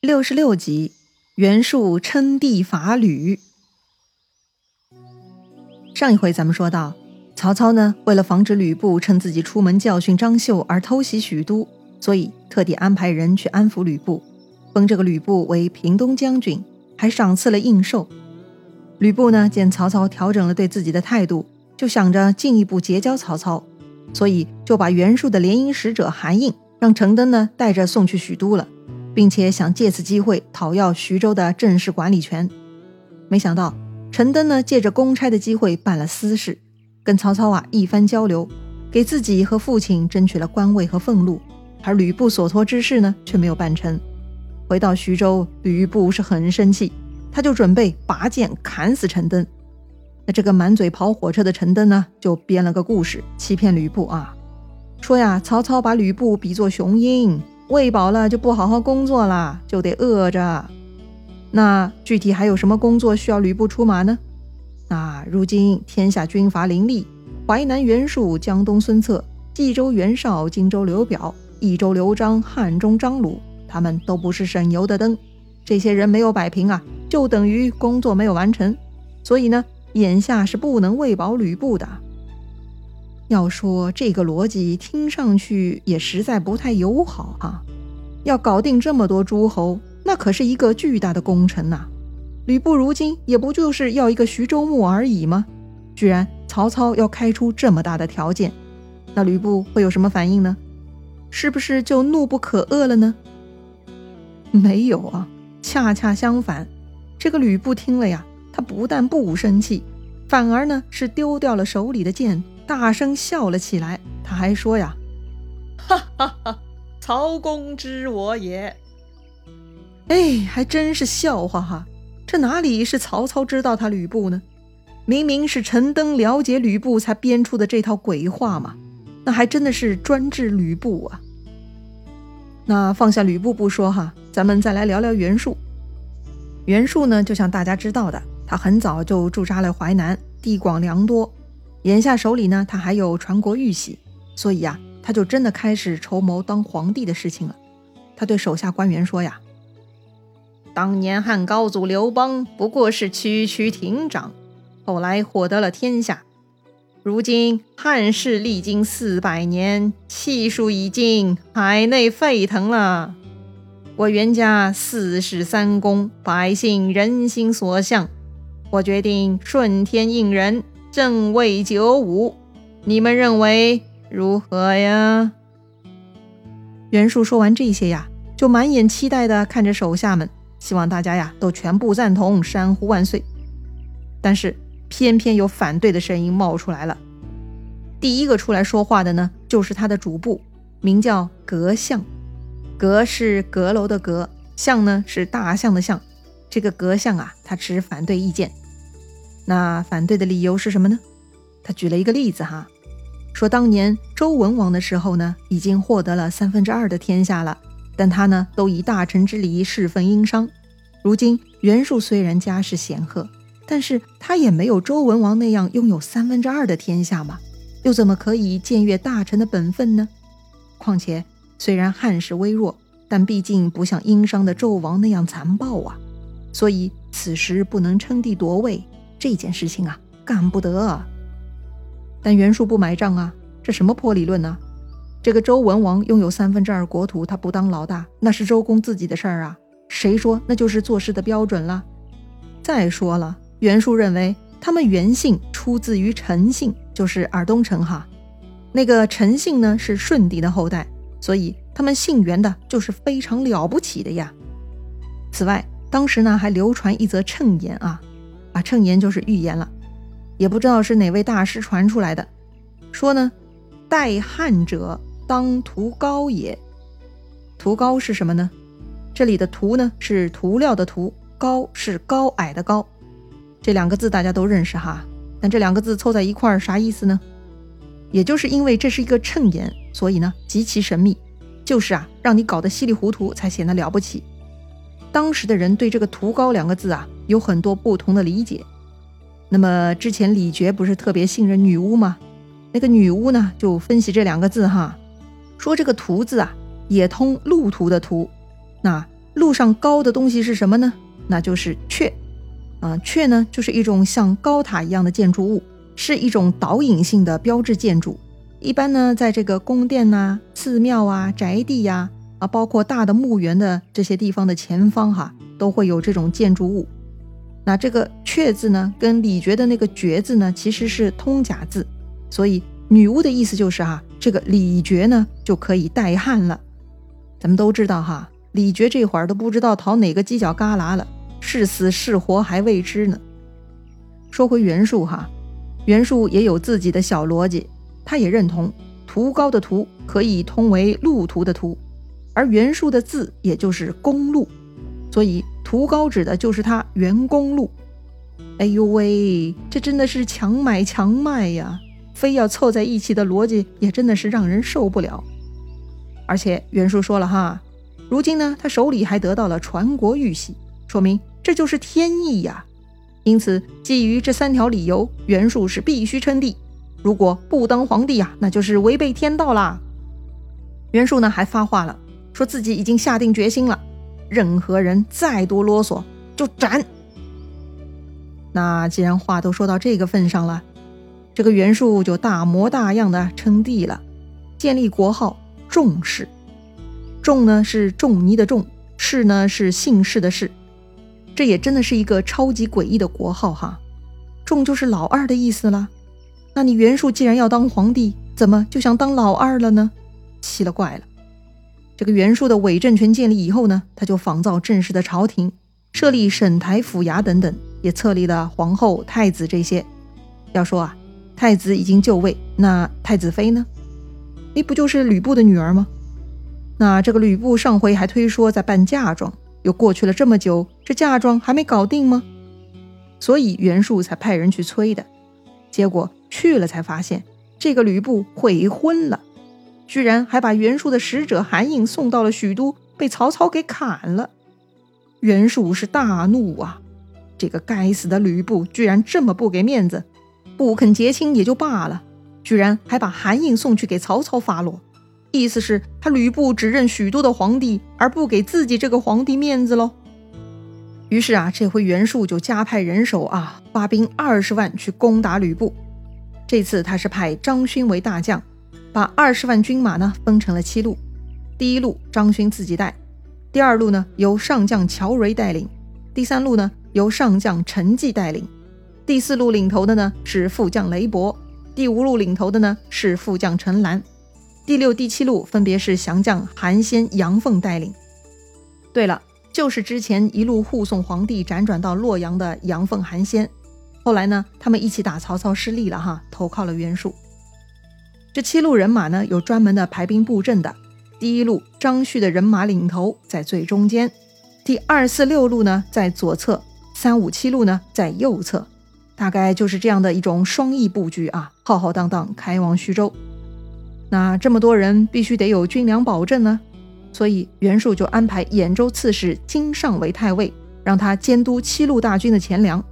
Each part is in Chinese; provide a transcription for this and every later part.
六十六集，袁术称帝伐吕。上一回咱们说到，曹操呢，为了防止吕布趁自己出门教训张绣而偷袭许都，所以特地安排人去安抚吕布，封这个吕布为平东将军，还赏赐了印绶。吕布呢，见曹操调整了对自己的态度，就想着进一步结交曹操，所以就把袁术的联姻使者韩印让程登呢带着送去许都了。并且想借此机会讨要徐州的正式管理权，没想到陈登呢借着公差的机会办了私事，跟曹操啊一番交流，给自己和父亲争取了官位和俸禄，而吕布所托之事呢却没有办成。回到徐州，吕布是很生气，他就准备拔剑砍死陈登。那这个满嘴跑火车的陈登呢，就编了个故事欺骗吕布啊，说呀曹操把吕布比作雄鹰。喂饱了就不好好工作了，就得饿着。那具体还有什么工作需要吕布出马呢？那如今天下军阀林立，淮南袁术、江东孙策、冀州袁绍、荆州刘表、益州刘璋、汉中张鲁，他们都不是省油的灯。这些人没有摆平啊，就等于工作没有完成。所以呢，眼下是不能喂饱吕布的。要说这个逻辑听上去也实在不太友好哈，要搞定这么多诸侯，那可是一个巨大的工程呐。吕布如今也不就是要一个徐州牧而已吗？居然曹操要开出这么大的条件，那吕布会有什么反应呢？是不是就怒不可遏了呢？没有啊，恰恰相反，这个吕布听了呀，他不但不生气，反而呢是丢掉了手里的剑。大声笑了起来，他还说呀：“哈哈哈，曹公知我也。”哎，还真是笑话哈！这哪里是曹操知道他吕布呢？明明是陈登了解吕布才编出的这套鬼话嘛！那还真的是专治吕布啊！那放下吕布不说哈，咱们再来聊聊袁术。袁术呢，就像大家知道的，他很早就驻扎了淮南，地广粮多。眼下手里呢，他还有传国玉玺，所以呀，他就真的开始筹谋当皇帝的事情了。他对手下官员说呀：“当年汉高祖刘邦不过是区区亭长，后来获得了天下。如今汉室历经四百年，气数已尽，海内沸腾了。我袁家四世三公，百姓人心所向，我决定顺天应人。”正位九五，你们认为如何呀？袁术说完这些呀，就满眼期待的看着手下们，希望大家呀都全部赞同，山呼万岁。但是偏偏有反对的声音冒出来了。第一个出来说话的呢，就是他的主簿，名叫阁相。阁是阁楼的阁，相呢是大象的象。这个阁相啊，他持反对意见。那反对的理由是什么呢？他举了一个例子哈，说当年周文王的时候呢，已经获得了三分之二的天下了，但他呢都以大臣之礼侍奉殷商。如今袁术虽然家世显赫，但是他也没有周文王那样拥有三分之二的天下嘛，又怎么可以僭越大臣的本分呢？况且虽然汉室微弱，但毕竟不像殷商的纣王那样残暴啊，所以此时不能称帝夺位。这件事情啊，干不得。但袁术不买账啊，这什么破理论呢？这个周文王拥有三分之二国土，他不当老大，那是周公自己的事儿啊，谁说那就是做事的标准了？再说了，袁术认为他们袁姓出自于陈姓，就是尔东城哈。那个陈姓呢是舜帝的后代，所以他们姓袁的就是非常了不起的呀。此外，当时呢还流传一则谶言啊。啊，谶言就是预言了，也不知道是哪位大师传出来的，说呢，待汉者当涂高也。涂高是什么呢？这里的涂呢是涂料的涂，高是高矮的高，这两个字大家都认识哈。但这两个字凑在一块儿啥意思呢？也就是因为这是一个谶言，所以呢极其神秘，就是啊让你搞得稀里糊涂才显得了不起。当时的人对这个“屠高”两个字啊有很多不同的理解。那么之前李傕不是特别信任女巫吗？那个女巫呢就分析这两个字哈，说这个“屠”字啊也通路途的“途”，那路上高的东西是什么呢？那就是阙。啊，阙呢就是一种像高塔一样的建筑物，是一种导引性的标志建筑。一般呢，在这个宫殿呐、寺庙啊、宅地呀，啊，包括大的墓园的这些地方的前方哈，都会有这种建筑物。那这个阙字呢，跟李傕的那个傕字呢，其实是通假字，所以女巫的意思就是哈，这个李傕呢就可以代汉了。咱们都知道哈，李傕这会儿都不知道逃哪个犄角旮旯了，是死是活还未知呢。说回袁术哈，袁术也有自己的小逻辑，他也认同图高的图可以通为路途的途，而袁术的字也就是公路，所以图高指的就是他袁公路。哎呦喂，这真的是强买强卖呀！非要凑在一起的逻辑也真的是让人受不了。而且袁术说了哈，如今呢，他手里还得到了传国玉玺，说明这就是天意呀。因此，基于这三条理由，袁术是必须称帝。如果不当皇帝呀，那就是违背天道啦。袁术呢还发话了，说自己已经下定决心了，任何人再多啰嗦就斩。那既然话都说到这个份上了，这个袁术就大模大样的称帝了，建立国号。仲氏，仲呢是仲尼的仲，氏呢是姓氏的氏，这也真的是一个超级诡异的国号哈。仲就是老二的意思了。那你袁术既然要当皇帝，怎么就想当老二了呢？奇了怪了。这个袁术的伪政权建立以后呢，他就仿造正式的朝廷，设立省台府衙等等，也册立了皇后、太子这些。要说啊，太子已经就位，那太子妃呢？哎，不就是吕布的女儿吗？那这个吕布上回还推说在办嫁妆，又过去了这么久，这嫁妆还没搞定吗？所以袁术才派人去催的。结果去了才发现，这个吕布悔婚了，居然还把袁术的使者韩印送到了许都，被曹操给砍了。袁术是大怒啊！这个该死的吕布居然这么不给面子，不肯结亲也就罢了。居然还把韩印送去给曹操发落，意思是他吕布只认许都的皇帝，而不给自己这个皇帝面子喽。于是啊，这回袁术就加派人手啊，发兵二十万去攻打吕布。这次他是派张勋为大将，把二十万军马呢分成了七路。第一路张勋自己带，第二路呢由上将乔蕤带领，第三路呢由上将陈济带领，第四路领头的呢是副将雷伯。第五路领头的呢是副将陈兰，第六、第七路分别是降将韩先、杨凤带领。对了，就是之前一路护送皇帝辗转到洛阳的杨凤、韩先。后来呢，他们一起打曹操失利了哈，投靠了袁术。这七路人马呢，有专门的排兵布阵的。第一路张旭的人马领头，在最中间；第二、四、六路呢在左侧，三、五、七路呢在右侧。大概就是这样的一种双翼布局啊，浩浩荡荡开往徐州。那这么多人必须得有军粮保证呢，所以袁术就安排兖州刺史金尚为太尉，让他监督七路大军的钱粮。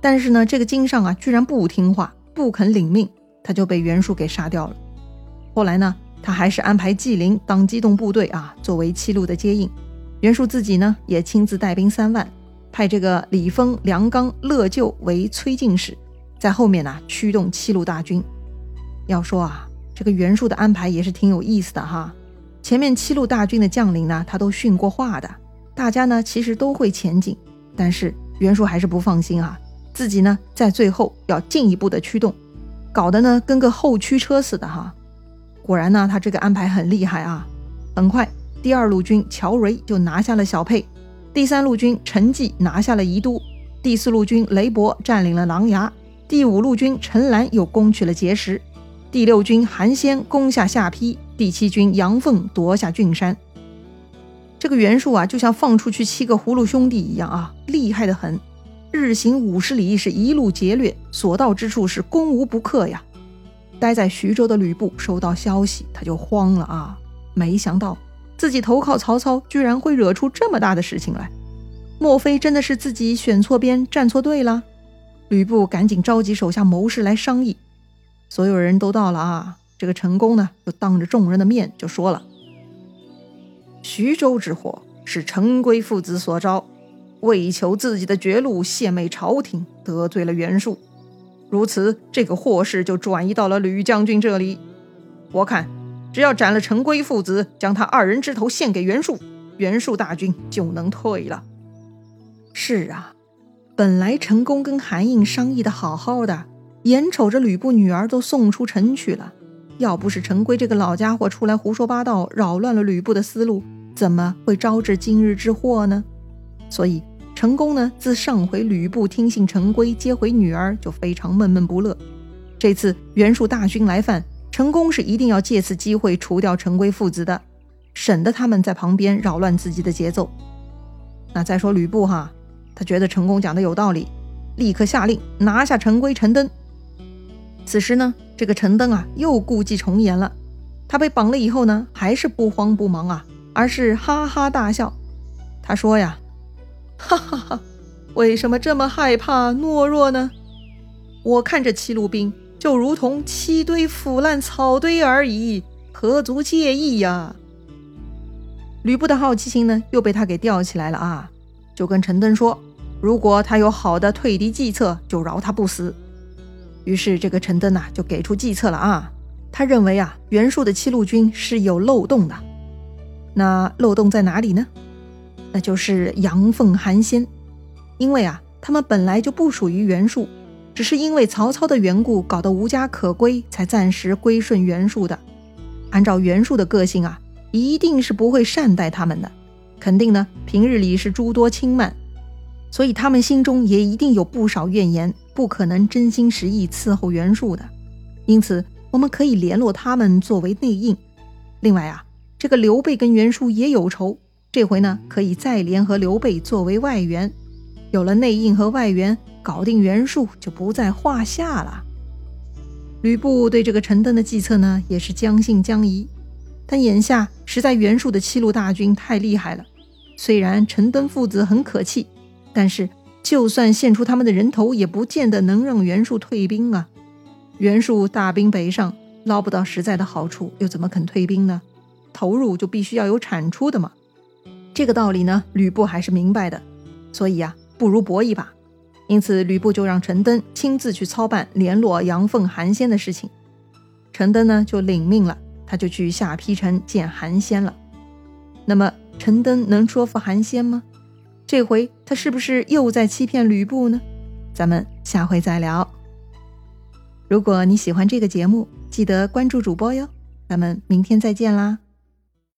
但是呢，这个金尚啊，居然不听话，不肯领命，他就被袁术给杀掉了。后来呢，他还是安排纪灵当机动部队啊，作为七路的接应。袁术自己呢，也亲自带兵三万。派这个李丰、梁刚、乐就为催进使，在后面呢驱动七路大军。要说啊，这个袁术的安排也是挺有意思的哈。前面七路大军的将领呢，他都训过话的，大家呢其实都会前进，但是袁术还是不放心啊，自己呢在最后要进一步的驱动，搞得呢跟个后驱车似的哈。果然呢，他这个安排很厉害啊。很快，第二路军乔蕤就拿下了小沛。第三路军陈济拿下了宜都，第四路军雷伯占领了琅琊，第五路军陈兰又攻取了碣石，第六军韩先攻下下邳，第七军杨凤夺下郡山。这个袁术啊，就像放出去七个葫芦兄弟一样啊，厉害的很。日行五十里，是一路劫掠，所到之处是攻无不克呀。待在徐州的吕布收到消息，他就慌了啊，没想到。自己投靠曹操，居然会惹出这么大的事情来，莫非真的是自己选错边、站错队了？吕布赶紧召集手下谋士来商议，所有人都到了啊。这个陈宫呢，就当着众人的面就说了：“徐州之祸，是陈规父子所招，为求自己的绝路，献媚朝廷，得罪了袁术。如此，这个祸事就转移到了吕将军这里。我看，只要斩了陈规父子，将他二人之头献给袁术，袁术大军就能退了。是啊，本来陈宫跟韩印商议的好好的，眼瞅着吕布女儿都送出城去了，要不是陈规这个老家伙出来胡说八道，扰乱了吕布的思路，怎么会招致今日之祸呢？所以。成功呢，自上回吕布听信陈规接回女儿，就非常闷闷不乐。这次袁术大军来犯，成功是一定要借此机会除掉陈规父子的，省得他们在旁边扰乱自己的节奏。那再说吕布哈，他觉得成功讲的有道理，立刻下令拿下陈规、陈登。此时呢，这个陈登啊又故伎重演了，他被绑了以后呢，还是不慌不忙啊，而是哈哈大笑。他说呀。哈哈哈！为什么这么害怕懦弱呢？我看这七路兵就如同七堆腐烂草堆而已，何足介意呀？吕布的好奇心呢，又被他给吊起来了啊！就跟陈登说，如果他有好的退敌计策，就饶他不死。于是这个陈登呐，就给出计策了啊！他认为啊，袁术的七路军是有漏洞的，那漏洞在哪里呢？那就是杨奉、韩先，因为啊，他们本来就不属于袁术，只是因为曹操的缘故，搞得无家可归，才暂时归顺袁术的。按照袁术的个性啊，一定是不会善待他们的，肯定呢，平日里是诸多轻慢，所以他们心中也一定有不少怨言，不可能真心实意伺候袁术的。因此，我们可以联络他们作为内应。另外啊，这个刘备跟袁术也有仇。这回呢，可以再联合刘备作为外援，有了内应和外援，搞定袁术就不在话下了。吕布对这个陈登的计策呢，也是将信将疑。但眼下实在袁术的七路大军太厉害了，虽然陈登父子很可气，但是就算献出他们的人头，也不见得能让袁术退兵啊。袁术大兵北上，捞不到实在的好处，又怎么肯退兵呢？投入就必须要有产出的嘛。这个道理呢，吕布还是明白的，所以啊，不如搏一把。因此，吕布就让陈登亲自去操办联络杨凤、韩先的事情。陈登呢，就领命了，他就去下邳城见韩先了。那么，陈登能说服韩先吗？这回他是不是又在欺骗吕布呢？咱们下回再聊。如果你喜欢这个节目，记得关注主播哟。咱们明天再见啦！